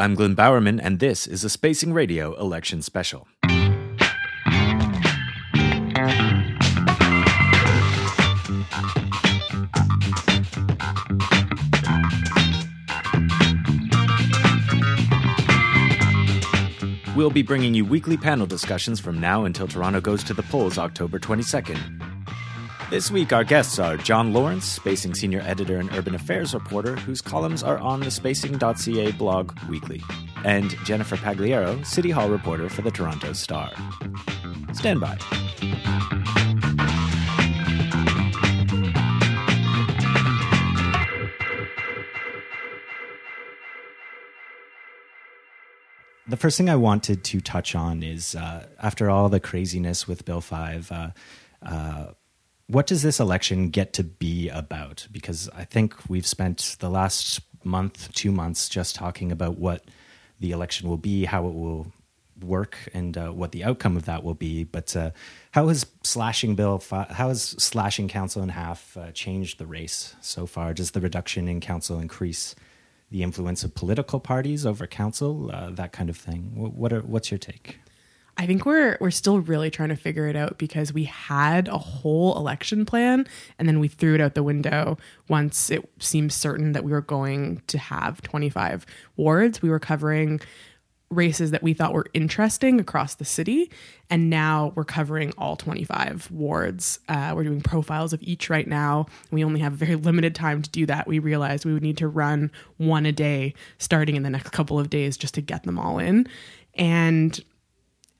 I'm Glenn Bowerman, and this is a Spacing Radio election special. We'll be bringing you weekly panel discussions from now until Toronto goes to the polls October 22nd. This week, our guests are John Lorinc, Spacing Senior Editor and Urban Affairs Reporter, whose columns are on the spacing.ca blog weekly, and Jennifer Pagliaro, City Hall Reporter for the Toronto Star. Stand by. the first thing I wanted to touch on is uh, after all the craziness with Bill 5, uh, uh, what does this election get to be about? Because I think we've spent the last month, two months, just talking about what the election will be, how it will work, and uh, what the outcome of that will be. But uh, how has slashing Bill, fi- how has slashing council in half uh, changed the race so far? Does the reduction in council increase? the influence of political parties over council, uh, that kind of thing. What are, what's your take? I think we're we're still really trying to figure it out because we had a whole election plan and then we threw it out the window once it seemed certain that we were going to have 25 wards. We were covering races that we thought were interesting across the city. And now we're covering all 25 wards. Uh, we're doing profiles of each right now. We only have very limited time to do that. We realized we would need to run one a day starting in the next couple of days just to get them all in. And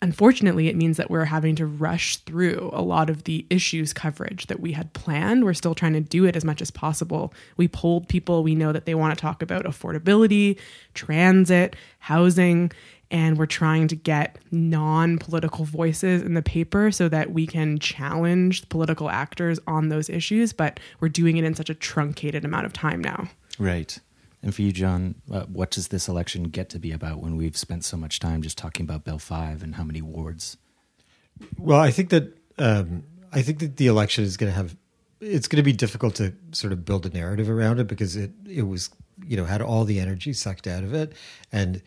unfortunately, it means that we're having to rush through a lot of the issues coverage that we had planned. We're still trying to do it as much as possible. We polled people, we know that they want to talk about affordability, transit, housing. And we're trying to get non political voices in the paper so that we can challenge political actors on those issues. But we're doing it in such a truncated amount of time now. Right. And for you, John, uh, what does this election get to be about when we've spent so much time just talking about Bill Five and how many wards? Well, I think that um, I think that the election is going to have it's going to be difficult to sort of build a narrative around it because it it was you know had all the energy sucked out of it, and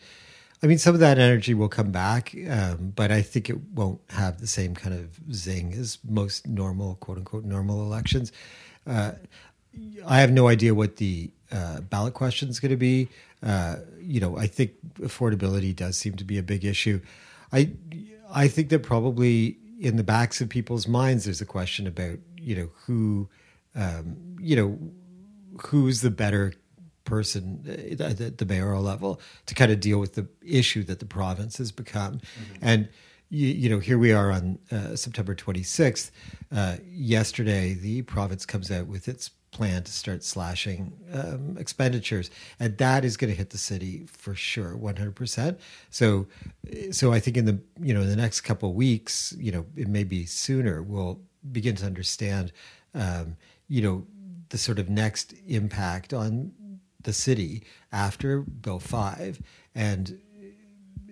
I mean some of that energy will come back, um, but I think it won't have the same kind of zing as most normal quote unquote normal elections. Uh, I have no idea what the uh, ballot question is going to be. Uh, you know, I think affordability does seem to be a big issue. I I think that probably in the backs of people's minds, there's a question about you know who, um, you know, who's the better person at the mayoral level to kind of deal with the issue that the province has become, mm-hmm. and. You, you, know, here we are on uh, September 26th. Uh, yesterday, the province comes out with its plan to start slashing um, expenditures, and that is going to hit the city for sure, one hundred percent. So, so I think in the you know in the next couple of weeks, you know, it may be sooner, we'll begin to understand, um, you know, the sort of next impact on the city after Bill Five, and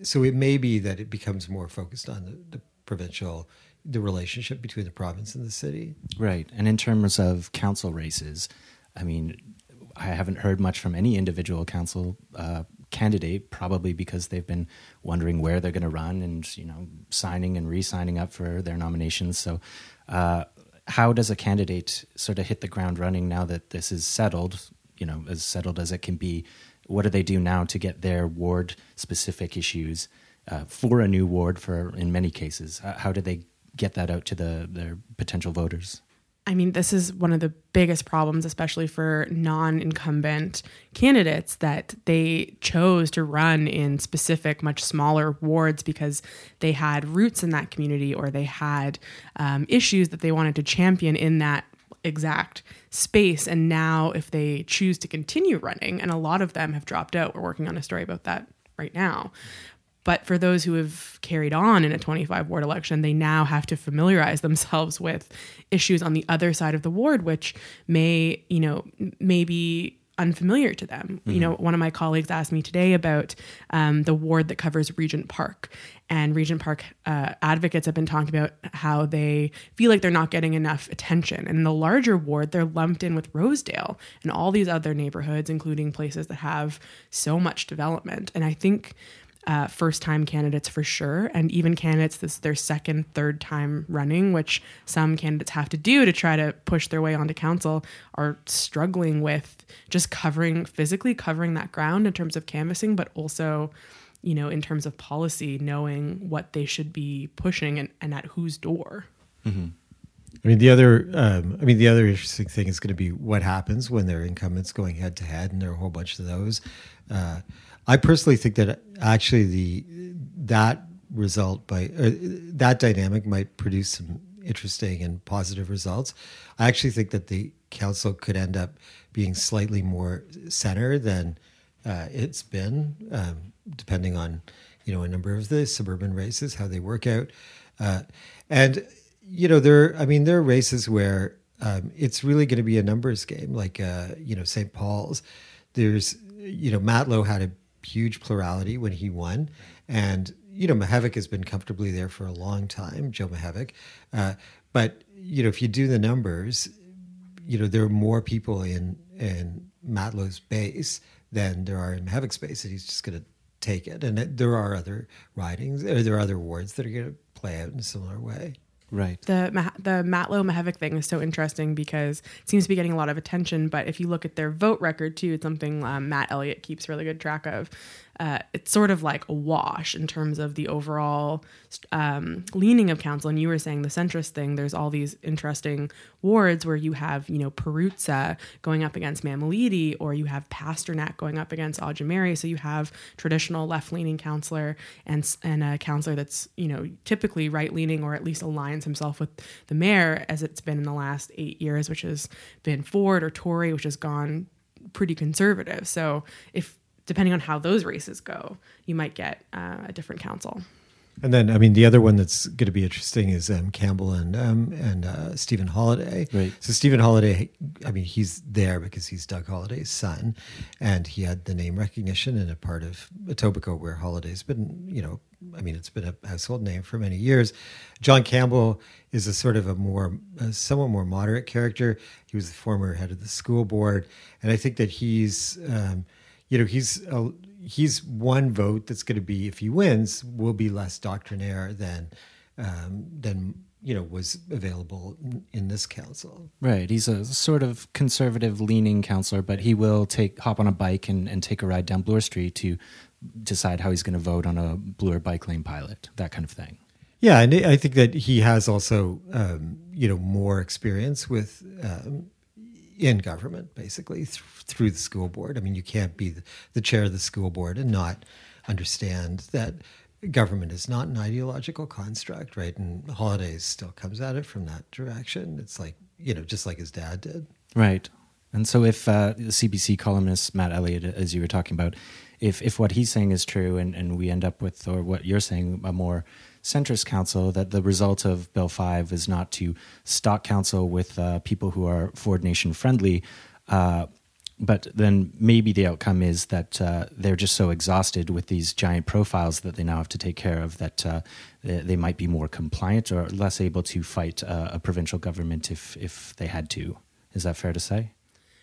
so it may be that it becomes more focused on the, the provincial the relationship between the province and the city. Right. And in terms of council races, I mean, I haven't heard much from any individual council uh, candidate, probably because they've been wondering where they're going to run and, you know, signing and re signing up for their nominations. So, uh, how does a candidate sort of hit the ground running now that this is settled, you know, as settled as it can be? What do they do now to get their ward specific issues uh, for a new ward for in many cases? How do they get that out to the their potential voters? I mean, this is one of the biggest problems, especially for non incumbent candidates, that they chose to run in specific, much smaller wards because they had roots in that community or they had um, issues that they wanted to champion in that exact space. And now, if they choose to continue running, and a lot of them have dropped out, we're working on a story about that right now. But for those who have carried on in a 25 ward election, they now have to familiarize themselves with issues on the other side of the ward, which may, you know, maybe unfamiliar to them. You know, one of my colleagues asked me today about um, the ward that covers Regent Park, and Regent Park uh, advocates have been talking about how they feel like they're not getting enough attention. And in the larger ward, they're lumped in with Rosedale and all these other neighborhoods, including places that have so much development. And I think uh, first time candidates for sure, and even candidates this their second, third time running, which some candidates have to do to try to push their way onto council, are struggling with just covering physically covering that ground in terms of canvassing, but also, you know, in terms of policy, knowing what they should be pushing and, and at whose door. I mean, the other, um, I mean, the other interesting thing is going to be what happens when there are incumbents going head to head, and there are a whole bunch of those. Uh, I personally think that actually the that result by uh, that dynamic might produce some interesting and positive results. I actually think that the council could end up being slightly more center than uh, it's been, um, depending on you know a number of the suburban races how they work out, uh, and you know there. I mean, there are races where um, it's really going to be a numbers game, like uh, you know St. Paul's. There's you know Matlow had a huge plurality when he won, and you know Mihevc has been comfortably there for a long time, Joe Mihevc. Uh, but you know if you do the numbers, you know there are more people in in Matlow's base than there are in Mihevc's base, and he's just going to take it. And there are other ridings, there are other wards that are going to play out in a similar way. Right. the the Matlow Mihevc thing is so interesting because it seems to be getting a lot of attention. But if you look at their vote record too, it's something um, Matt Elliott keeps really good track of. Uh, it's sort of like a wash in terms of the overall um, leaning of council. And you were saying the centrist thing. There's all these interesting wards where you have you know Perruzza going up against Mammoliti, or you have Pasternak going up against Augimeri. So you have traditional left leaning councillor and and a councillor that's you know typically right leaning or at least aligns himself with the mayor as it's been in the last eight years, which has been Ford or Tory, which has gone pretty conservative. So if depending on how those races go, you might get uh, a different council. And then, I mean, the other one that's going to be interesting is um, Campbell and um, and uh, Stephen Holyday. Right. So Stephen Holyday, I mean, he's there because he's Doug Holyday's son, and he had the name recognition in a part of Etobicoke where Holyday's been, you know, I mean, it's been a household name for many years. John Campbell is a sort of a more, a somewhat more moderate character. He was the former head of the school board, and I think that he's. Um, you know he's uh, he's one vote that's going to be if he wins will be less doctrinaire than um, than you know was available in, in this council. Right. He's a sort of conservative leaning counselor, but he will take hop on a bike and, and take a ride down Bloor Street to decide how he's going to vote on a Bloor bike lane pilot, that kind of thing. Yeah, and I think that he has also um, you know more experience with. Um, in government, basically th- through the school board. I mean, you can't be the, chair of the school board and not understand that government is not an ideological construct, right? And Holydays still comes at it from that direction. It's like you know, just like his dad did. Right. And so, if uh, the CBC columnist Matt Elliott, as you were talking about, if if what he's saying is true, and, and we end up with, or what you're saying, a more centrist council, that the result of Bill Five is not to stock council with uh, people who are Ford Nation friendly, uh, but then maybe the outcome is that uh, they're just so exhausted with these giant profiles that they now have to take care of that uh, they, they might be more compliant or less able to fight uh, a provincial government if if they had to. Is that fair to say?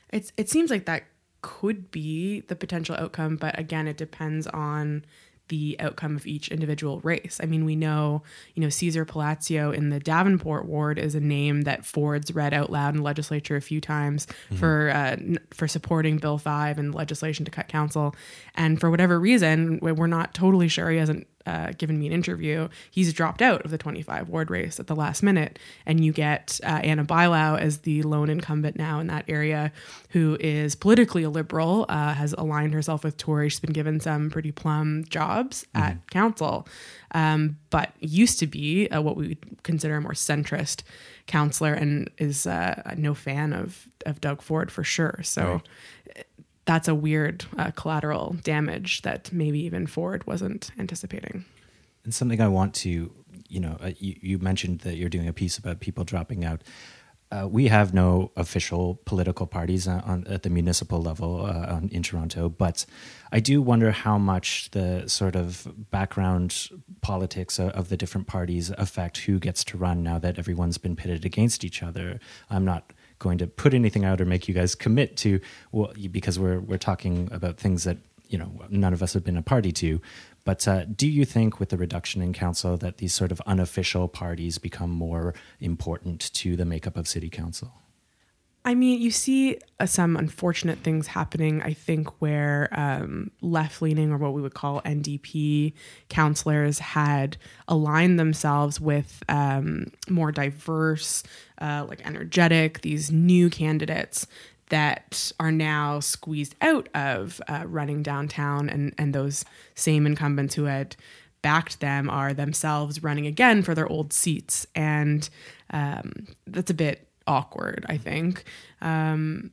It's it seems like that could be the potential outcome, but again, it depends on the outcome of each individual race. I mean, we know, you know, Cesar Palacio in the Davenport ward is a name that Ford's read out loud in legislature a few times for uh, n- for supporting Bill Five and legislation to cut council. And for whatever reason, we're not totally sure. He hasn't uh, given me an interview. He's dropped out of the 25 ward race at the last minute, and you get uh, Ana Bailão as the lone incumbent now in that area, who is politically a liberal, uh, has aligned herself with Tory. She's been given some pretty plum jobs at council, um, but used to be uh, what we would consider a more centrist counselor, and is uh, no fan of of Doug Ford for sure. So that's a weird uh, collateral damage that maybe even Ford wasn't anticipating. And something I want to, you know, uh, you, you mentioned that you're doing a piece about people dropping out. uh, we have no official political parties on, on at the municipal level uh, on, in Toronto, but I do wonder how much the sort of background politics of, of the different parties affect who gets to run now that everyone's been pitted against each other. I'm not going to put anything out or make you guys commit to well because we're we're talking about things that you know none of us have been a party to but uh, do you think, with the reduction in council, that these sort of unofficial parties become more important to the makeup of city council? I mean, you see uh, some unfortunate things happening, I think, where um, left leaning or what we would call NDP counselors had aligned themselves with um, more diverse, uh, like energetic, these new candidates that are now squeezed out of uh, running downtown, and and those same incumbents who had backed them are themselves running again for their old seats, and um, that's a bit awkward, I think. Um,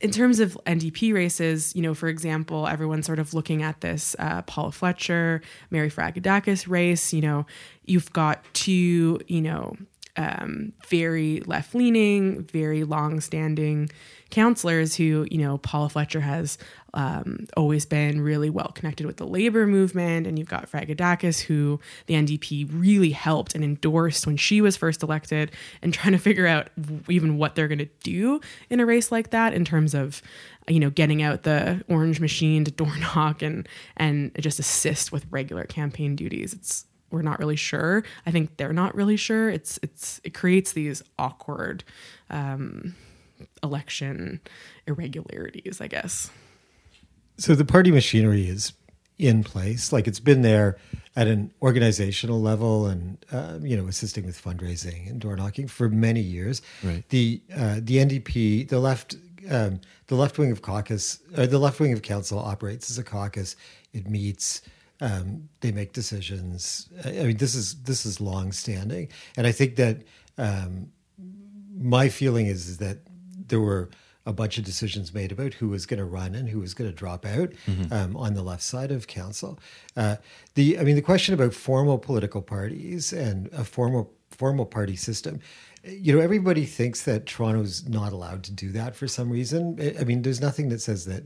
in terms of NDP races, you know, for example, everyone's sort of looking at this uh, Paula Fletcher, Mary Fragedakis race. You know, you've got two, you know, um, very left leaning, very long standing counselors who, you know, Paula Fletcher has um, always been really well connected with the labor movement. And you've got Fragedakis, who the NDP really helped and endorsed when she was first elected, and trying to figure out even what they're going to do in a race like that in terms of you know getting out the orange machine to door knock and and just assist with regular campaign duties it's we're not really sure. I think they're not really sure. It's it's it creates these awkward um, election irregularities, I guess. So the party machinery is in place, like it's been there at an organizational level, and uh, you know, assisting with fundraising and door knocking for many years. Right. The uh, the NDP, the left. Um, the left wing of caucus, or the left wing of council operates as a caucus. It meets, um, they make decisions. I mean, this is this is long standing, and I think that um, my feeling is, is that there were a bunch of decisions made about who was going to run and who was going to drop out mm-hmm. um, on the left side of council. Uh, the I mean, the question about formal political parties and a formal formal party system. You know, everybody thinks that Toronto's not allowed to do that for some reason. I mean, there's nothing that says that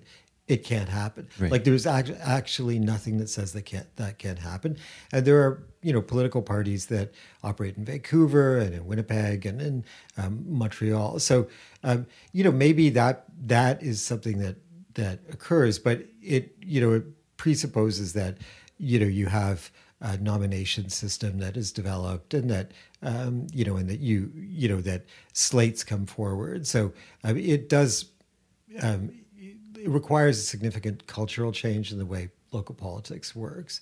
it can't happen. Right. Like there's act- actually nothing that says that can't that can't happen. And there are you know political parties that operate in Vancouver and in Winnipeg and in um, Montreal. So um, you know maybe that that is something that that occurs, but it you know it presupposes that you know you have a nomination system that is developed and that um, you know and that you you know that slates come forward. So um, it does um, it requires a significant cultural change in the way local politics works.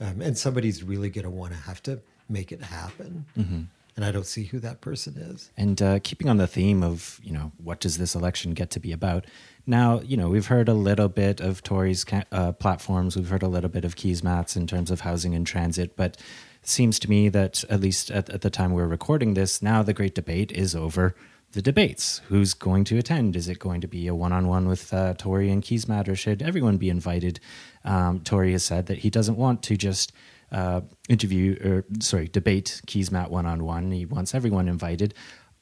Um, and somebody's really going to want to have to make it happen. Mm-hmm. And I don't see who that person is. And uh, keeping on the theme of, you know, what does this election get to be about? Now, you know, we've heard a little bit of Tory's uh, platforms. We've heard a little bit of Keesmaat's in terms of housing and transit. But it seems to me that, at least at, at the time we're recording this, now the great debate is over the debates. Who's going to attend? Is it going to be a one on one with uh, Tory and Keesmaat, or should everyone be invited? Um, Tory has said that he doesn't want to just uh, interview or, sorry, debate Keesmaat one on one. He wants everyone invited.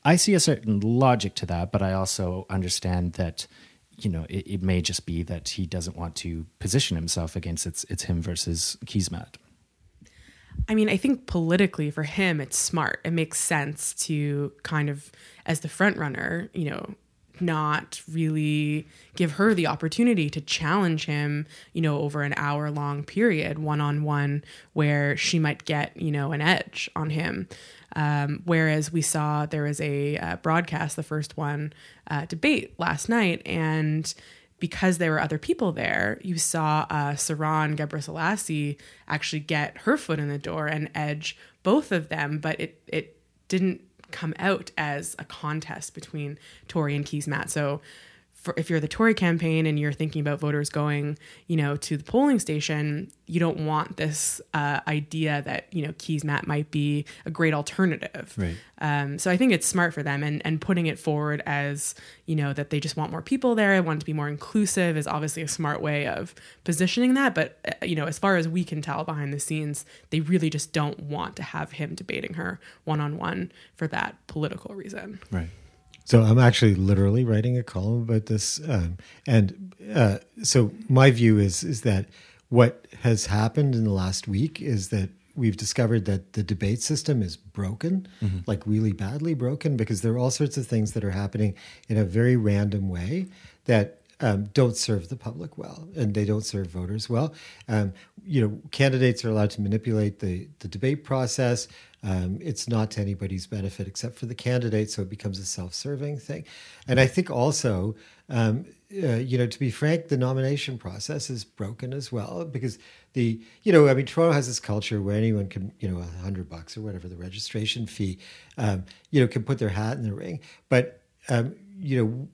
I see a certain logic to that, but I also understand that you know it, it may just be that he doesn't want to position himself against it's it's him versus Keesmaat. I mean, I think politically for him, it's smart. It makes sense to kind of, as the front runner, you know, not really give her the opportunity to challenge him, you know, over an hour long period, one on one, where she might get, you know, an edge on him. Um, whereas we saw there was a uh, broadcast, the first one, uh, debate last night, and because there were other people there, you saw uh, Saron Gebresellassi actually get her foot in the door and edge both of them, but it it didn't come out as a contest between Tory and Keesmaat. So for if you're the Tory campaign and you're thinking about voters going, you know, to the polling station, you don't want this uh, idea that you know Keys Keesmaat might be a great alternative. Right. Um, so I think it's smart for them, and and putting it forward as you know that they just want more people there, and want to be more inclusive is obviously a smart way of positioning that. But uh, you know, as far as we can tell behind the scenes, they really just don't want to have him debating her one on one for that political reason. Right. So I'm actually literally writing a column about this, um, and uh, so my view is is that what has happened in the last week is that we've discovered that the debate system is broken, like really badly broken, because there are all sorts of things that are happening in a very random way that um, don't serve the public well, and they don't serve voters well. Um, you know, candidates are allowed to manipulate the the debate process. Um, it's not to anybody's benefit except for the candidate, so it becomes a self-serving thing. And I think also, um, uh, you know, to be frank, the nomination process is broken as well because the, you know, I mean, Toronto has this culture where anyone can, you know, a hundred bucks or whatever the registration fee, um, you know, can put their hat in the ring, but um, you know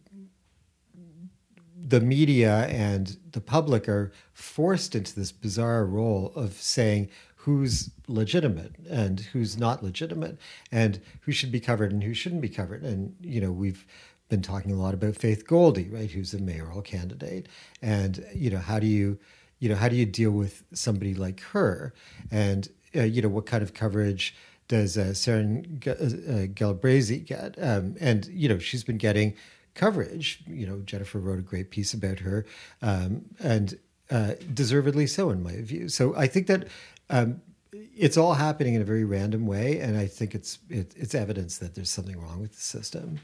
the media and the public are forced into this bizarre role of saying who's legitimate and who's not legitimate and who should be covered and who shouldn't be covered. And, you know, we've been talking a lot about Faith Goldy right, who's a mayoral candidate. And, you know, how do you, you know, how do you deal with somebody like her? And, uh, you know, what kind of coverage does uh, Saron G- uh, Galbrazi get? Um, and, you know, she's been getting coverage. You know, Jennifer wrote a great piece about her, um, and uh, deservedly so, in my view. So I think that um, it's all happening in a very random way, and I think it's it, it's evidence that there's something wrong with the system.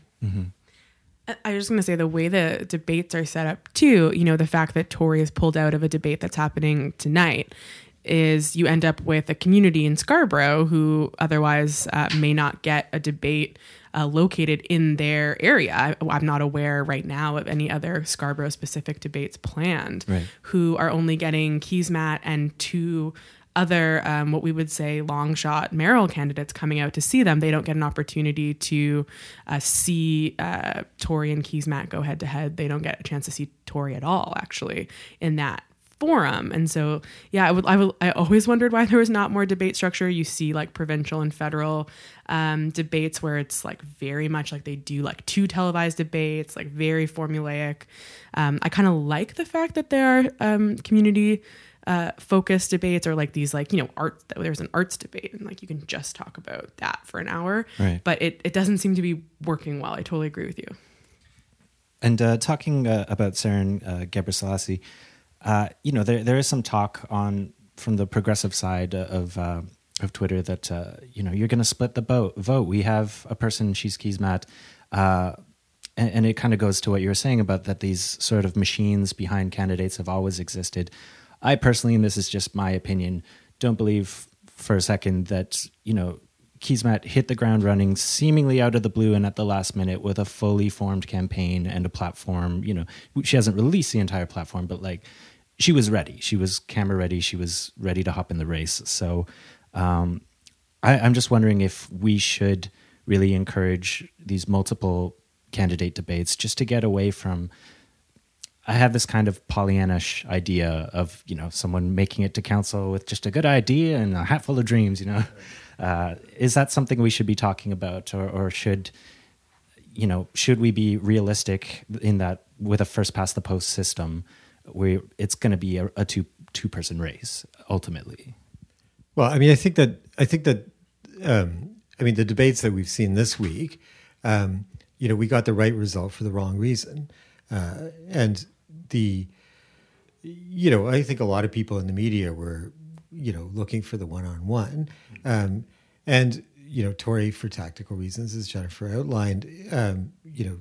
I was just going to say the way the debates are set up too, you know, the fact that Tory is pulled out of a debate that's happening tonight is you end up with a community in Scarborough who otherwise uh, may not get a debate uh, located in their area. I, I'm not aware right now of any other Scarborough specific debates planned Right. who are only getting Keesmaat and two other um, what we would say long shot mayoral candidates coming out to see them they don't get an opportunity to uh, see uh, Tory and Keesmaat go head to head. They don't get a chance to see Tory at all actually in that forum. And so yeah I would I would I always wondered why there was not more debate structure. You see like provincial and federal um, debates where it's like very much like they do like two televised debates like very formulaic. Um, I kind of like the fact that there are um, community uh, focused debates or like these like you know art there's an arts debate and like you can just talk about that for an hour Right. but it, it doesn't seem to be working well i totally agree with you And uh, talking uh, about Saron uh, Gebresellassi, uh, you know, there there is some talk on from the progressive side of uh, of Twitter that uh, you know you're going to split the boat, vote. We have a person, she's Keesmaat, uh, and, and it kind of goes to what you were saying about that these sort of machines behind candidates have always existed. I personally, and this is just my opinion, don't believe for a second that you know Keesmaat hit the ground running seemingly out of the blue and at the last minute with a fully formed campaign and a platform. You know, she hasn't released the entire platform, but like she was ready. She was camera ready. She was ready to hop in the race. So um, I, I'm just wondering if we should really encourage these multiple candidate debates just to get away from I have this kind of Pollyannish idea of you know someone making it to council with just a good idea and a hat full of dreams. You know, uh, is that something we should be talking about, or, or should you know should we be realistic in that with a first past the post system, where it's going to be a, a two two person race ultimately? Well, I mean, I think that I think that um, I mean the debates that we've seen this week, um, you know, we got the right result for the wrong reason, uh, and the, you know, I think a lot of people in the media were, you know, looking for the one on one, and you know, Tory for tactical reasons, as Jennifer outlined, um, you know,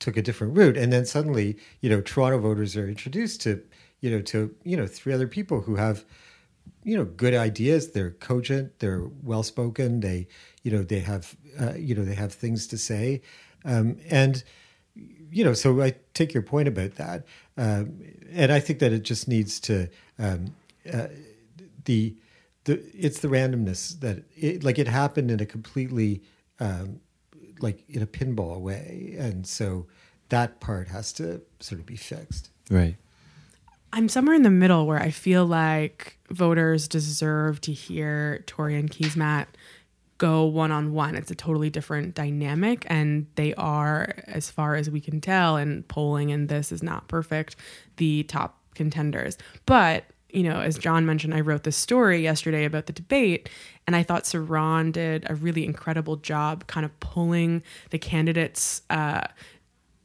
took a different route, and then suddenly, you know, Toronto voters are introduced to, you know, to you know three other people who have you know good ideas they're cogent they're well spoken they you know they have uh, you know they have things to say um, and you know so i take your point about that um, and i think that it just needs to um, uh, the the it's the randomness that it like it happened in a completely um, like in a pinball way and so that part has to sort of be fixed. Right. I'm somewhere in the middle where I feel like voters deserve to hear Tory and Keesmaat go one on one. It's a totally different dynamic, and they are, as far as we can tell, and polling and this is not perfect, the top contenders. But you know, as John mentioned, I wrote this story yesterday about the debate, and I thought Saron did a really incredible job kind of pulling the candidates uh,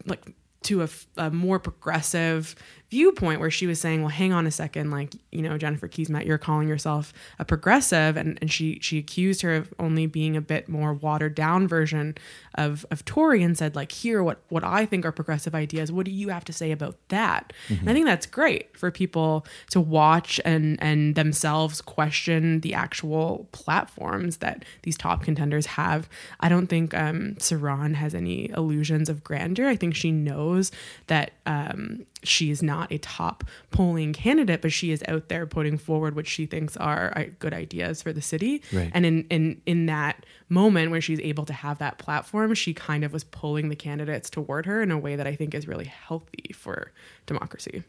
like to a, a, more progressive viewpoint where she was saying, well, hang on a second, like, you know, Jennifer Keesmaat, you're calling yourself a progressive. And, and she, she accused her of only being a bit more watered down version of, of Tory and said, like, here, what, what I think are progressive ideas. What do you have to say about that? Mm-hmm. And I think that's great for people to watch and, and themselves question the actual platforms that these top contenders have. I don't think um, Saron has any illusions of grandeur. I think she knows that um, she is not a top polling candidate, but she is out there putting forward what she thinks are uh, good ideas for the city. Right. And in, in in that moment where she's able to have that platform, she kind of was pulling the candidates toward her in a way that I think is really healthy for democracy.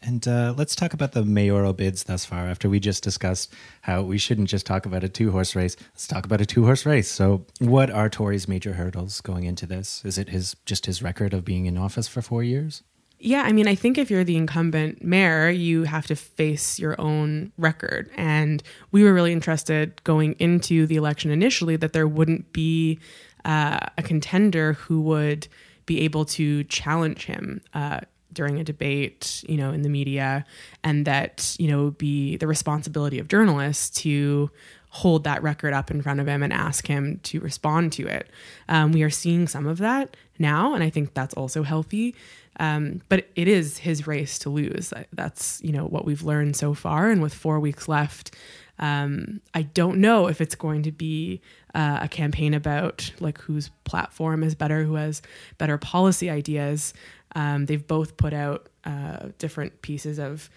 And uh, let's talk about the mayoral bids thus far. After we just discussed how we shouldn't just talk about a two horse race, let's talk about a two horse race. So, what are Tory's major hurdles going into this? Is it his just his record of being in office for four years? Yeah, I mean, I think if you're the incumbent mayor, you have to face your own record. And we were really interested going into the election initially that there wouldn't be uh, a contender who would be able to challenge him. Uh, during a debate, you know, in the media, and that, you know, would be the responsibility of journalists to hold that record up in front of him and ask him to respond to it. Um, we are seeing some of that now, and I think that's also healthy. Um, but it is his race to lose. That's you know what we've learned so far, and with four weeks left, um, I don't know if it's going to be uh, a campaign about like whose platform is better, who has better policy ideas. Um, they've both put out uh, different pieces of,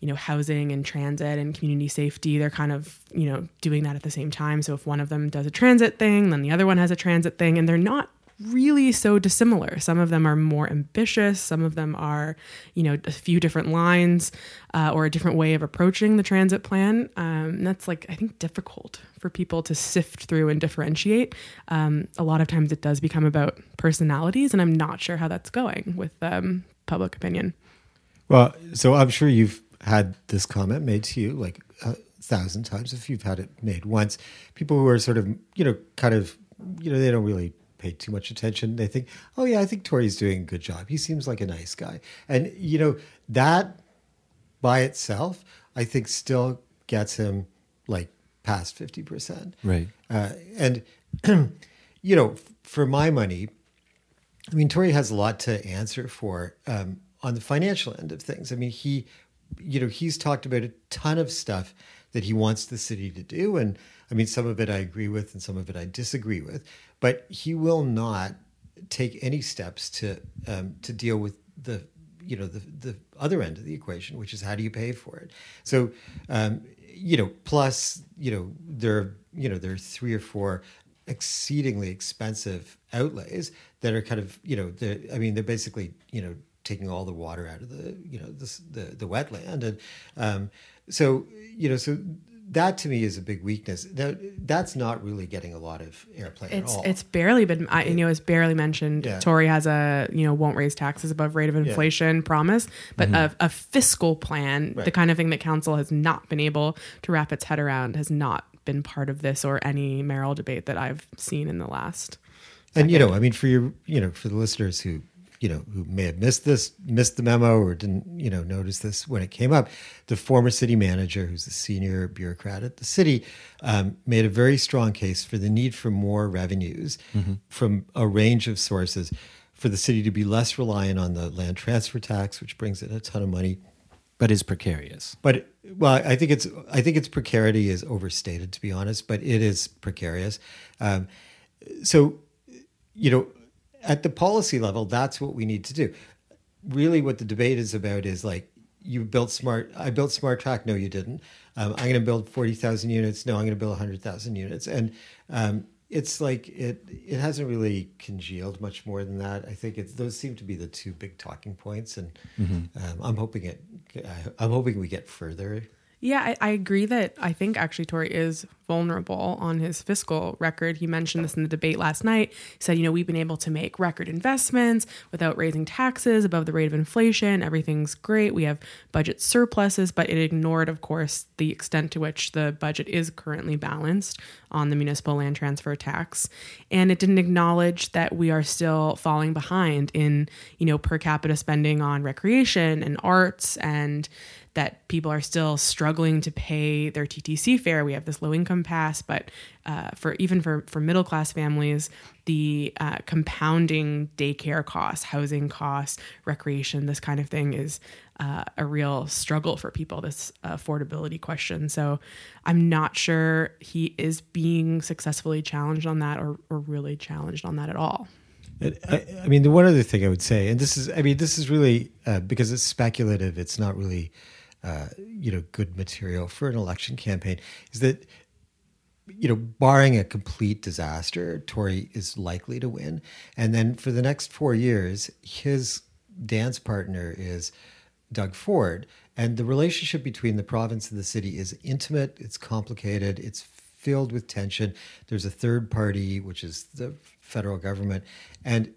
you know, housing and transit and community safety. They're kind of, you know, doing that at the same time. So if one of them does a transit thing, then the other one has a transit thing, and they're not really so dissimilar. Some of them are more ambitious. Some of them are, you know, a few different lines uh, or a different way of approaching the transit plan. Um, that's like, I think, difficult for people to sift through and differentiate. Um, a lot of times it does become about personalities, and I'm not sure how that's going with um, public opinion. Well, so I'm sure you've had this comment made to you like a thousand times if you've had it made once. People who are sort of, you know, kind of, you know, they don't really pay too much attention. They think, oh yeah, I think Tory's doing a good job. He seems like a nice guy, and you know that by itself, I think still gets him like past fifty percent. Right. Uh, and you know, for my money, I mean, Tory has a lot to answer for um, on the financial end of things. I mean, he, you know, he's talked about a ton of stuff that he wants the city to do, and I mean, some of it I agree with, and some of it I disagree with. But he will not take any steps to um, to deal with the you know the the other end of the equation, which is how do you pay for it? So um, you know, plus you know there are, you know there are three or four exceedingly expensive outlays that are kind of you know I mean they're basically you know taking all the water out of the you know the the, the wetland. And um, so you know so that to me is a big weakness. That, that's not really getting a lot of airplay it's, at all. It's barely been, I, you know, it's barely mentioned. Yeah. Tory has a, you know, won't raise taxes above rate of inflation yeah. promise, but mm-hmm. a, a, fiscal plan, right. the kind of thing that council has not been able to wrap its head around, has not been part of this or any mayoral debate that I've seen in the last. And you know, I mean, for your, you know, for the listeners who you know, who may have missed this, missed the memo, or didn't, you know, notice this when it came up, the former city manager, who's a senior bureaucrat at the city, um, made a very strong case for the need for more revenues mm-hmm. from a range of sources for the city to be less reliant on the land transfer tax, which brings in a ton of money, but is precarious. But well, I think it's I think its precarity is overstated, to be honest, but it is precarious. Um, so, you know at the policy level, that's what we need to do. Really, what the debate is about is like you built smart. I built smart track. No, you didn't. Um, I'm going to build forty thousand units. No, I'm going to build hundred thousand units. And um, it's like it it hasn't really congealed much more than that. I think it's those seem to be the two big talking points, and um, I'm hoping it. I'm hoping we get further. Yeah, I, I agree that I think actually Tory is vulnerable on his fiscal record. He mentioned this in the debate last night. He said, you know, we've been able to make record investments without raising taxes above the rate of inflation. Everything's great. We have budget surpluses, but it ignored, of course, the extent to which the budget is currently balanced on the municipal land transfer tax. And it didn't acknowledge that we are still falling behind in, you know, per capita spending on recreation and arts and that people are still struggling to pay their TTC fare. We have this low income pass, but uh, for even for, for middle class families, the uh, compounding daycare costs, housing costs, recreation, this kind of thing is uh, a real struggle for people, this affordability question. So I'm not sure he is being successfully challenged on that or, or really challenged on that at all. I, I, mean, the one other thing I would say, and this is, I mean, this is really uh, because it's speculative. It's not really uh, you know good material for an election campaign is that you know barring a complete disaster Tory is likely to win. And then for the next 4 years his dance partner is Doug Ford. And the relationship between the province and the city is intimate it's complicated it's filled with tension. There's a third party which is the federal government. And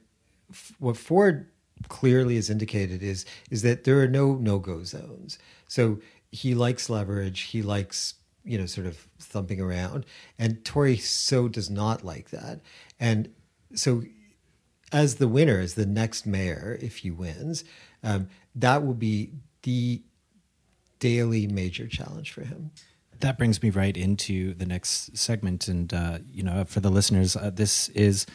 what Ford clearly has indicated is is that there are no no go zones. So he likes leverage. He likes you know sort of thumping around, and Tory so does not like that. And so, as the winner, as the next mayor, if he wins, um, that will be the daily major challenge for him. That brings me right into the next segment, and uh, you know, for the listeners, uh, this is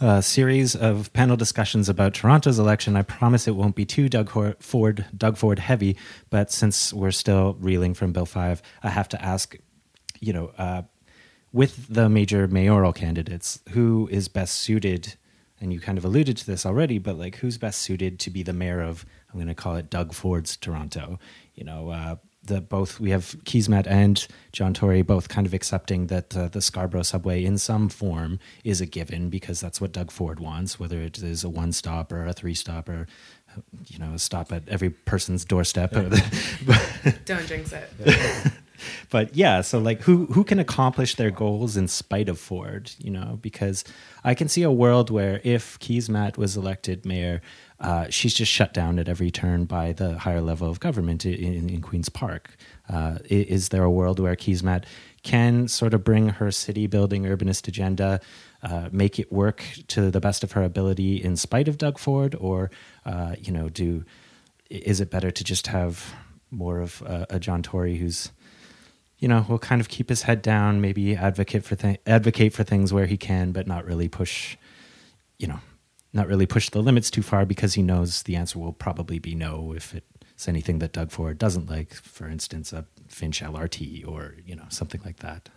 a series of panel discussions about Toronto's election. I promise it won't be too Doug Ford, Doug Ford heavy, but since we're still reeling from Bill 5, I have to ask, you know, uh, with the major mayoral candidates, who is best suited? And you kind of alluded to this already, but like, who's best suited to be the mayor of? I'm going to call it Doug Ford's Toronto. You know, uh, the both we have Keesmaat and John Tory both kind of accepting that uh, the Scarborough subway in some form is a given because that's what Doug Ford wants, whether it is a one stop or a three stop or you know a stop at every person's doorstep. Don't jinx it. but yeah, so like who who can accomplish their goals in spite of Ford, you know? Because I can see a world where if Keesmaat was elected mayor, uh, she's just shut down at every turn by the higher level of government in, in Queen's Park. Uh, is there a world where Keesmaat can sort of bring her city building urbanist agenda, uh, make it work to the best of her ability in spite of Doug Ford, or uh, you know, do is it better to just have more of a, a John Tory who's you know, will kind of keep his head down, maybe advocate for th- advocate for things where he can, but not really push, you know, not really push the limits too far because he knows the answer will probably be no if it's anything that Doug Ford doesn't like, for instance, a Finch LRT or, you know, something like that.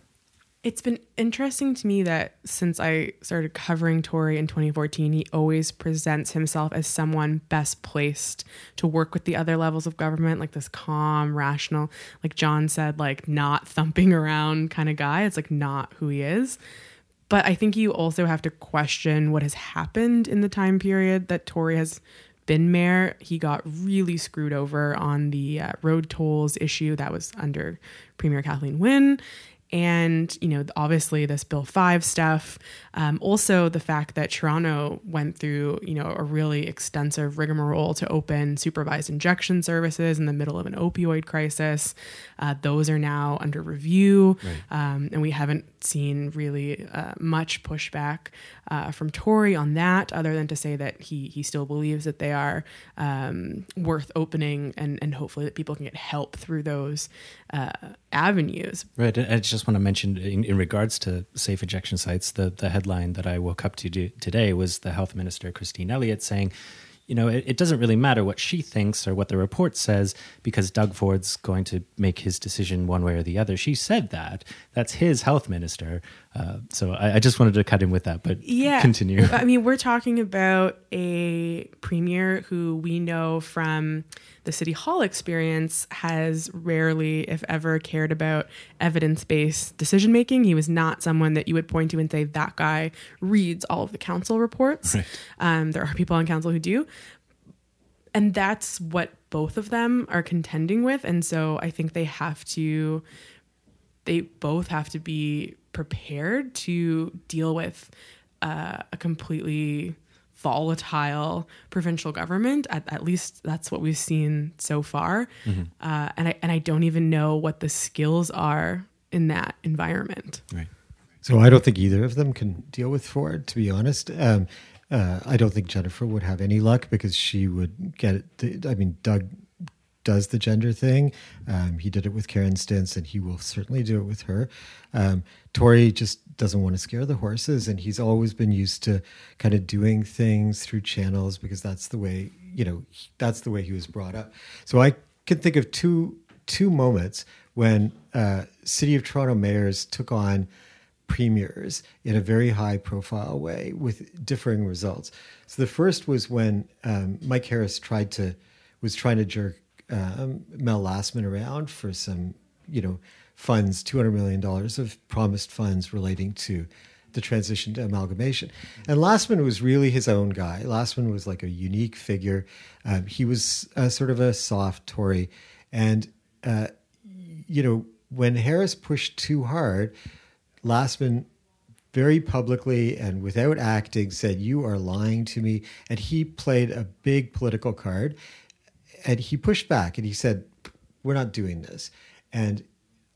It's been interesting to me that since I started covering Tory in 2014, he always presents himself as someone best placed to work with the other levels of government, like this calm, rational, like John said, like not thumping around kind of guy. It's like not who he is. But I think you also have to question what has happened in the time period that Tory has been mayor. He got really screwed over on the uh, road tolls issue that was under Premier Kathleen Wynne and you know obviously this bill 5 stuff um, also the fact that toronto went through you know a really extensive rigmarole to open supervised injection services in the middle of an opioid crisis uh, those are now under review right. um, and we haven't seen really uh, much pushback uh, from Tory on that, other than to say that he he still believes that they are um, worth opening, and and hopefully that people can get help through those uh, avenues. Right. I just want to mention in, in, regards to safe injection sites, the the headline that I woke up to do, today was the health minister Christine Elliott saying you know, it, it, doesn't really matter what she thinks or what the report says because Doug Ford's going to make his decision one way or the other. She said that. That's his health minister. Uh, so I, I, just wanted to cut in with that, but yeah, continue. I mean, we're talking about a premier who we know from the city hall experience has rarely, if ever, cared about evidence based decision making. He was not someone that you would point to and say that guy reads all of the council reports. Right. Um, there are people on council who do, and that's what both of them are contending with, and so I think they have to. They both have to be prepared to deal with uh, a completely volatile provincial government. At, at, least that's what we've seen so far. Mm-hmm. Uh, and I and I don't even know what the skills are in that environment. Right. So I don't think either of them can deal with Ford. To be honest, um, uh, I don't think Jennifer would have any luck because she would get. The, I mean, Doug does the gender thing. Um, he did it with Karen Stintz, and he will certainly do it with her. Um, Tory just doesn't want to scare the horses, and he's always been used to kind of doing things through channels because that's the way you know that's the way he was brought up. So I can think of two two moments when uh, City of Toronto mayors took on premiers in a very high profile way with differing results. So the first was when um, Mike Harris tried to was trying to jerk um, Mel Lastman around for some, you know, funds, $200 million of promised funds relating to the transition to amalgamation. And Lastman was really his own guy. Lastman was like a unique figure. Um, he was a, sort of a soft Tory. And, uh, you know, when Harris pushed too hard, Lastman very publicly and without acting said, You are lying to me. And he played a big political card and he pushed back and he said, "We're not doing this." And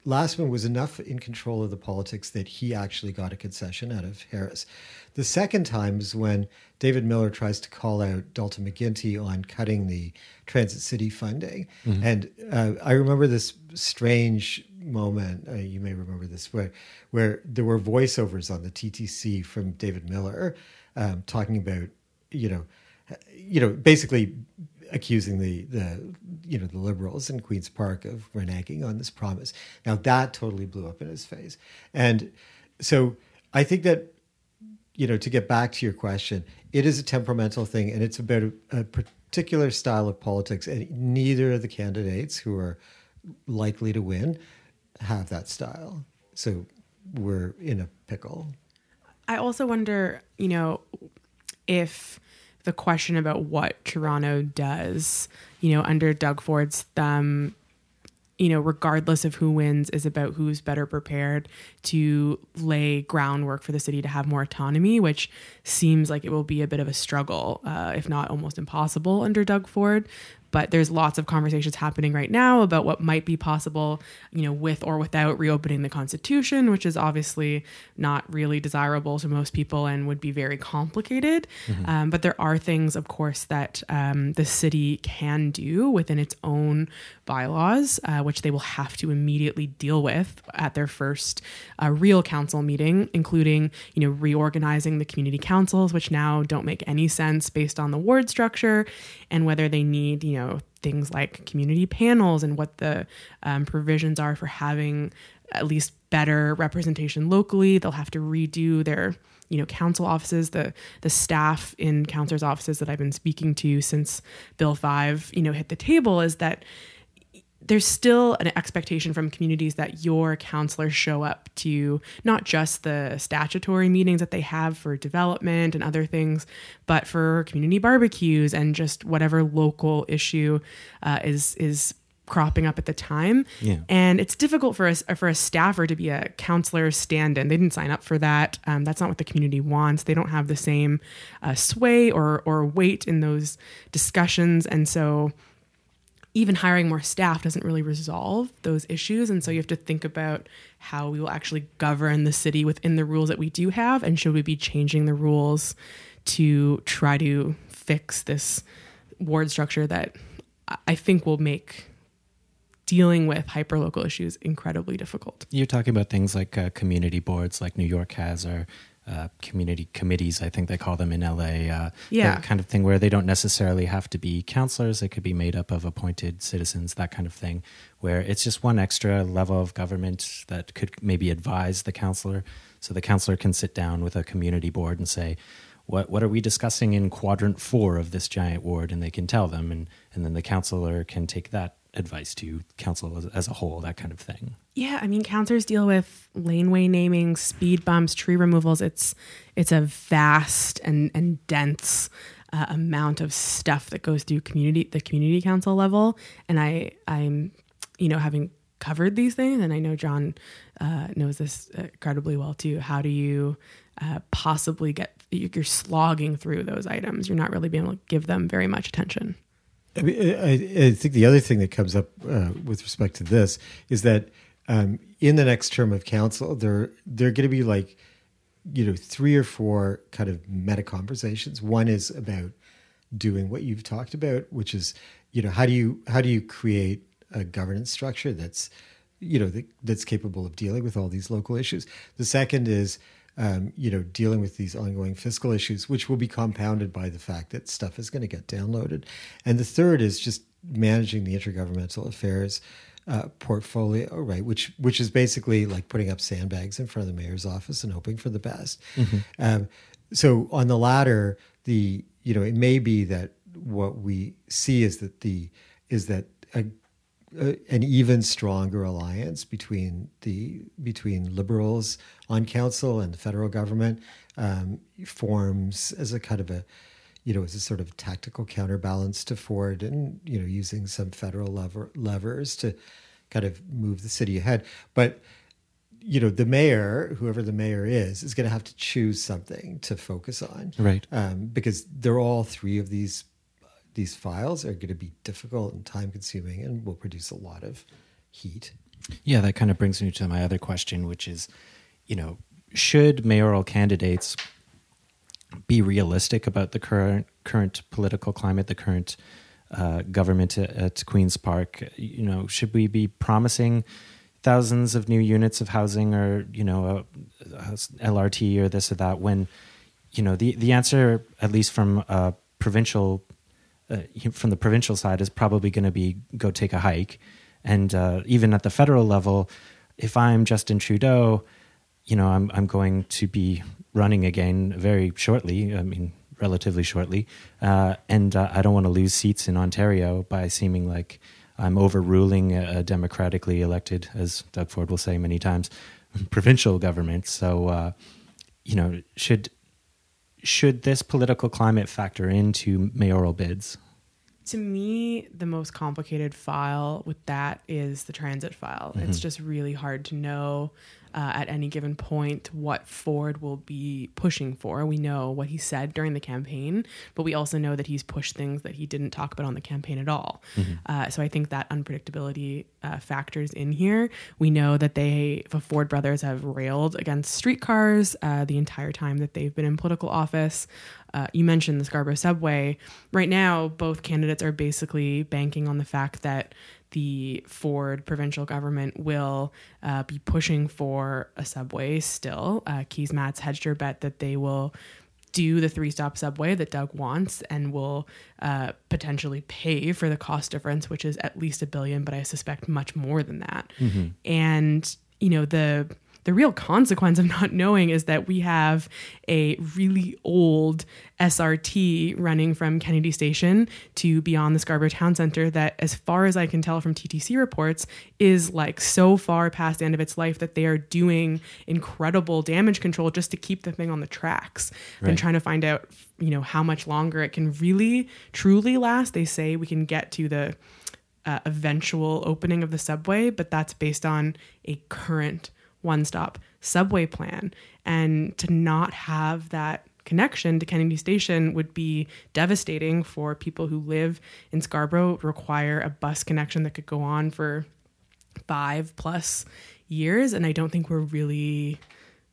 Lastman was enough in control of the politics that he actually got a concession out of Harris. The second time is when David Miller tries to call out Dalton McGuinty on cutting the Transit City funding. Mm-hmm. And uh, I remember this strange moment, uh, you may remember this, where, where there were voiceovers on the TTC from David Miller um, talking about, you know, you know, basically accusing the the you know the liberals in Queens Park of reneging on this promise. Now that totally blew up in his face, and so I think that you know to get back to your question, it is a temperamental thing, and it's about a, a particular style of politics, and neither of the candidates who are likely to win have that style. So we're in a pickle. I also wonder, you know, if the question about what Toronto does, you know, under Doug Ford's thumb, you know, regardless of who wins, is about who's better prepared to lay groundwork for the city to have more autonomy, which seems like it will be a bit of a struggle, uh, if not almost impossible under Doug Ford but there's lots of conversations happening right now about what might be possible, you know, with or without reopening the Constitution, which is obviously not really desirable to most people and would be very complicated. Mm-hmm. Um, but there are things, of course, that um, the city can do within its own bylaws, uh, which they will have to immediately deal with at their first uh, real council meeting, including, you know, reorganizing the community councils, which now don't make any sense based on the ward structure, and whether they need, you know, things like community panels and what the um, provisions are for having at least better representation locally. They'll have to redo their you know council offices the the staff in councilors offices that I've been speaking to since bill 5 you know hit the table is that there's still an expectation from communities that your counselors show up to not just the statutory meetings that they have for development and other things, but for community barbecues and just whatever local issue uh, is is cropping up at the time. Yeah. And it's difficult for us for a staffer to be a counselor stand-in. They didn't sign up for that. Um, that's not what the community wants. They don't have the same uh, sway or or weight in those discussions, and so even hiring more staff doesn't really resolve those issues. And so you have to think about how we will actually govern the city within the rules that we do have. And should we be changing the rules to try to fix this ward structure that I think will make dealing with hyperlocal issues incredibly difficult. You're talking about things like uh, community boards, like New York has, or uh, community committees, I think they call them in LA. Uh, Yeah. that kind of thing where they don't necessarily have to be counselors. It could be made up of appointed citizens, that kind of thing, where it's just one extra level of government that could maybe advise the counselor. So the counselor can sit down with a community board and say, what, what are we discussing in quadrant four of this giant ward? And they can tell them, and, and then the counselor can take that advice to council as, as a whole, that kind of thing. Yeah, I mean, counselors deal with laneway naming, speed bumps, tree removals. It's it's a vast and and dense uh, amount of stuff that goes through community the community council level. And I I'm you know having covered these things, and I know John uh, knows this incredibly well too. How do you uh, possibly get you're slogging through those items? You're not really being able to give them very much attention. I, mean, I, I think the other thing that comes up uh, with respect to this is that um, in the next term of council, there there are going to be like you know three or four kind of meta conversations. One is about doing what you've talked about, which is you know how do you how do you create a governance structure that's you know that, that's capable of dealing with all these local issues. The second is um, you know, dealing with these ongoing fiscal issues, which will be compounded by the fact that stuff is going to get downloaded. And the third is just managing the intergovernmental affairs uh, portfolio, right? Which which is basically like putting up sandbags in front of the mayor's office and hoping for the best. Um, so on the latter, the you know, it may be that what we see is that the is that a uh, an even stronger alliance between the between liberals on council and the federal government um, forms as a kind of a you know as a sort of tactical counterbalance to Ford and you know using some federal lever levers to kind of move the city ahead but you know the mayor whoever the mayor is is going to have to choose something to focus on Right. um, because they're all three of these these files are going to be difficult and time consuming and will produce a lot of heat. Yeah, that kind of brings me to my other question, which is, you know, should mayoral candidates be realistic about the current current political climate, the current uh, government at, at Queens Park? You know, should we be promising thousands of new units of housing, or you know, a, a LRT or this or that? When you know the the answer, at least from a provincial uh, from the provincial side is probably going to be go take a hike. And uh, even at the federal level, if I'm Justin Trudeau, you know, I'm I'm going to be running again very shortly. I mean, relatively shortly, uh, and uh, I don't want to lose seats in Ontario by seeming like I'm overruling a, democratically elected, as Doug Ford will say many times, provincial government. So, uh, you know, should should this political climate factor into mayoral bids? To me, the most complicated file with that is the transit file. It's mm-hmm. just really hard to know uh, at any given point what Ford will be pushing for. We know what he said during the campaign, but we also know that he's pushed things that he didn't talk about on the campaign at all. Uh, so I think that unpredictability uh, factors in here. We know that they, the Ford brothers, have railed against streetcars uh, the entire time that they've been in political office. Uh, you mentioned the Scarborough subway. Right now, both candidates are basically banking on the fact that the Ford provincial government will uh, be pushing for a subway still. Uh, Keesmaat hedged her bet that they will do the three stop subway that Doug wants and will uh, potentially pay for the cost difference, which is at least a billion, but I suspect much more than that. And, you know, the the real consequence of not knowing is that we have a really old SRT running from Kennedy Station to beyond the Scarborough Town Center that, as far as I can tell from TTC reports, is like so far past the end of its life that they are doing incredible damage control just to keep the thing on the tracks. Right. trying to find out, you know, how much longer it can really, truly last. They say we can get to the uh, eventual opening of the subway, but that's based on a current one stop subway plan. And to not have that connection to Kennedy Station would be devastating for people who live in Scarborough, require a bus connection that could go on for five plus years. And I don't think we're really.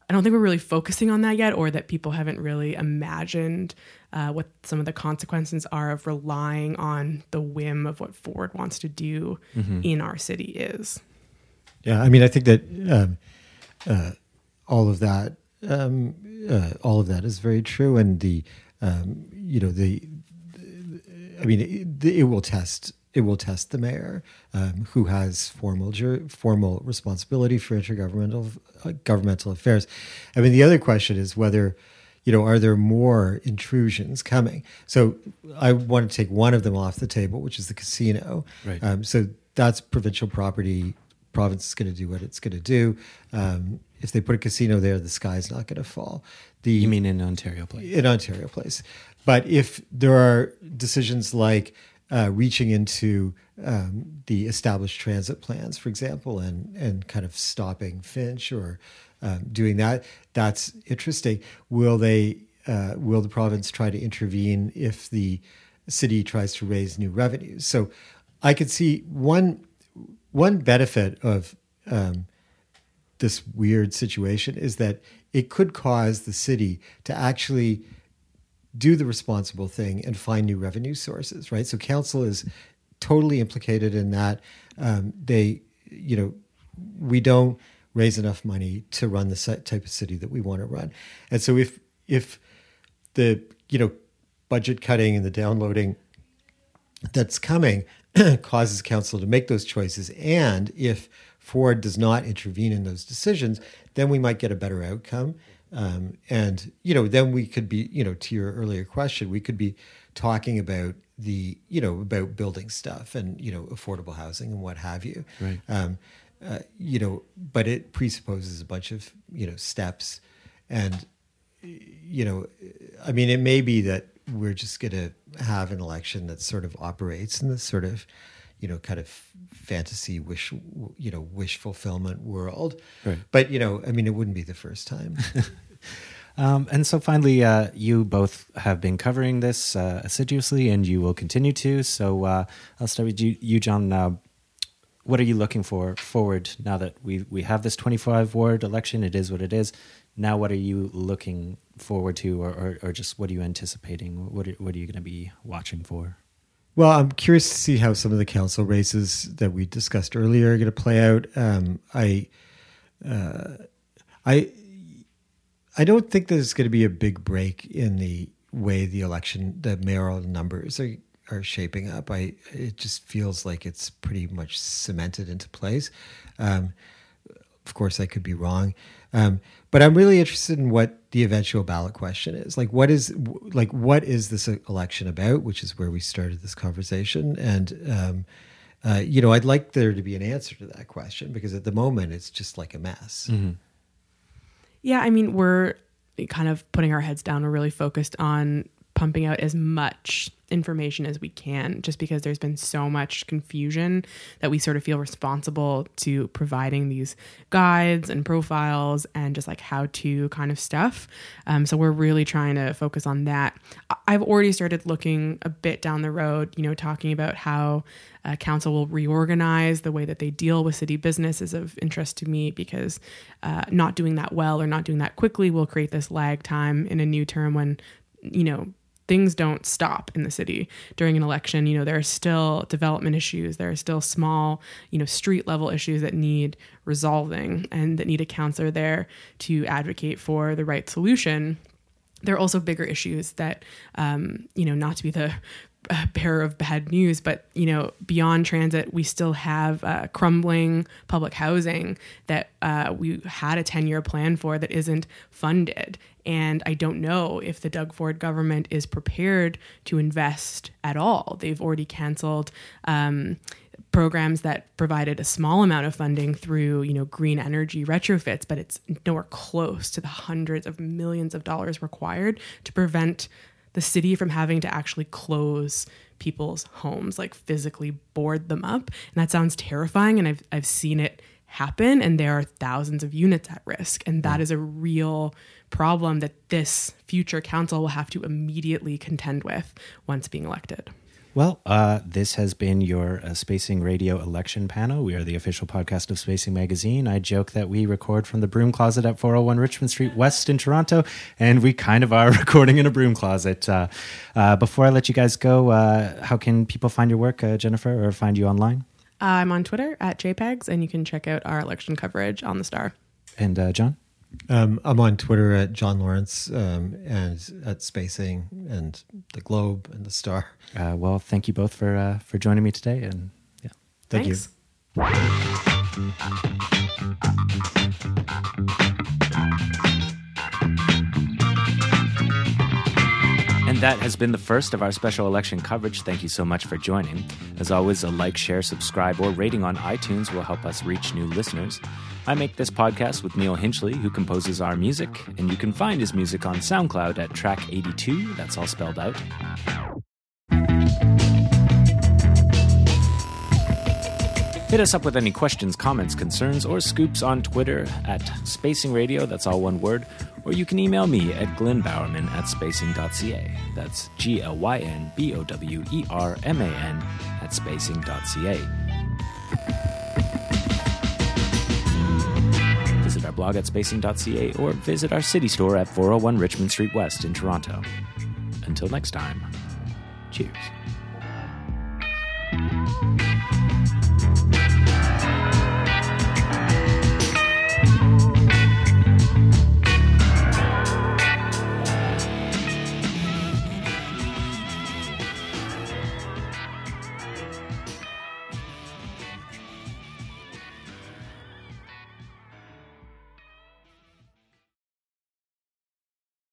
I don't think we're really focusing on that yet, or that people haven't really imagined uh, what some of the consequences are of relying on the whim of what Ford wants to do in our city is. Yeah, I mean, I think that um, uh, all of that um, uh, all of that is very true, and the um, you know the, I mean it, it, will test it will test the mayor um, who has formal jur- formal responsibility for intergovernmental uh, governmental affairs. I mean the other question is whether you know, are there more intrusions coming? So I want to take one of them off the table, which is the casino. Right. Um, so that's provincial property. Province is going to do what it's going to do. Um, if they put a casino there, the sky's not going to fall. The you mean in Ontario Place? In Ontario Place, but if there are decisions like uh, reaching into um, the established transit plans, for example, and and kind of stopping Finch or um, doing that. That's interesting. Will they? Uh, will the province try to intervene if the city tries to raise new revenues? So, I could see one one benefit of um, this weird situation is that it could cause the city to actually do the responsible thing and find new revenue sources, right? So council is totally implicated in that. Um, they, you know, we don't raise enough money to run the type of city that we want to run. And so if if the you know budget cutting and the downloading that's coming causes council to make those choices, and if Ford does not intervene in those decisions, then we might get a better outcome. Um, and you know, then we could be, you know, to your earlier question, we could be talking about the, you know, about building stuff and you know, affordable housing and what have you. Right. Um, uh, you know, but it presupposes a bunch of you know steps, and you know, I mean, it may be that we're just going to have an election that sort of operates in this sort of you know kind of fantasy wish you know wish fulfillment world right. but you know i mean it wouldn't be the first time um, and so finally uh, you both have been covering this uh, assiduously and you will continue to so uh, i'll start with you, you john uh, what are you looking for forward now that we we have this 25 ward election? It is what it is. Now, what are you looking forward to, or, or, or just what are you anticipating? What are, what are you going to be watching for? Well, I'm curious to see how some of the council races that we discussed earlier are going to play out. Um, I, uh, I, I don't think there's going to be a big break in the way the election, the mayoral numbers are are shaping up. I it just feels like it's pretty much cemented into place. Um, of course, I could be wrong, um, but I'm really interested in what the eventual ballot question is. Like, what is like what is this election about? Which is where we started this conversation, and um, uh, you know, I'd like there to be an answer to that question because at the moment it's just like a mess. Mm-hmm. Yeah, I mean, we're kind of putting our heads down. We're really focused on pumping out as much information as we can just because there's been so much confusion that we sort of feel responsible to providing these guides and profiles and just like how to kind of stuff. Um, so we're really trying to focus on that. I've already started looking a bit down the road you know talking about how uh, council will reorganize the way that they deal with city business is of interest to me because uh, not doing that well or not doing that quickly will create this lag time in a new term when you know things don't stop in the city during an election. You know, there are still development issues, there are still small, you know, street level issues that need resolving and that need a counselor there to advocate for the right solution. There are also bigger issues that, um, you know, not to be the bearer of bad news, but you know, beyond transit, we still have uh, crumbling public housing that uh, we had a ten-year plan for that isn't funded, and I don't know if the Doug Ford government is prepared to invest at all. They've already canceled. Um, programs that provided a small amount of funding through you know green energy retrofits but it's nowhere close to the hundreds of millions of dollars required to prevent the city from having to actually close people's homes like physically board them up. And that sounds terrifying and I've I've seen it happen and there are thousands of units at risk. And that is a real problem that this future council will have to immediately contend with once being elected. Well, uh, this has been your uh, Spacing Radio election panel. We are the official podcast of Spacing Magazine. I joke that we record from the broom closet at 401 Richmond Street West in Toronto, and we kind of are recording in a broom closet. Uh, uh before I let you guys go, uh, how can people find your work, uh, Jennifer, or find you online? I'm on Twitter at JPags, and you can check out our election coverage on the Star. And John? Um, I'm on Twitter at John Lorinc um, and at Spacing and the Globe and the Star. Uh, well, thank you both for uh, for joining me today, and yeah, Thank Thanks. And that has been the first of our special election coverage. Thank you so much for joining. As always, a like, share, subscribe, or rating on iTunes will help us reach new listeners. I make this podcast with Neil Hinchley, who composes our music, and you can find his music on SoundCloud at track 82. That's all spelled out. Hit us up with any questions, comments, concerns, or scoops on Twitter at Spacing Radio, that's all one word, or you can email me at glynbowerman at spacing.ca. That's G L Y N B O W E R M A N at spacing.ca. Visit our blog at spacing.ca or visit our city store at 401 Richmond Street West in Toronto. Until next time, cheers.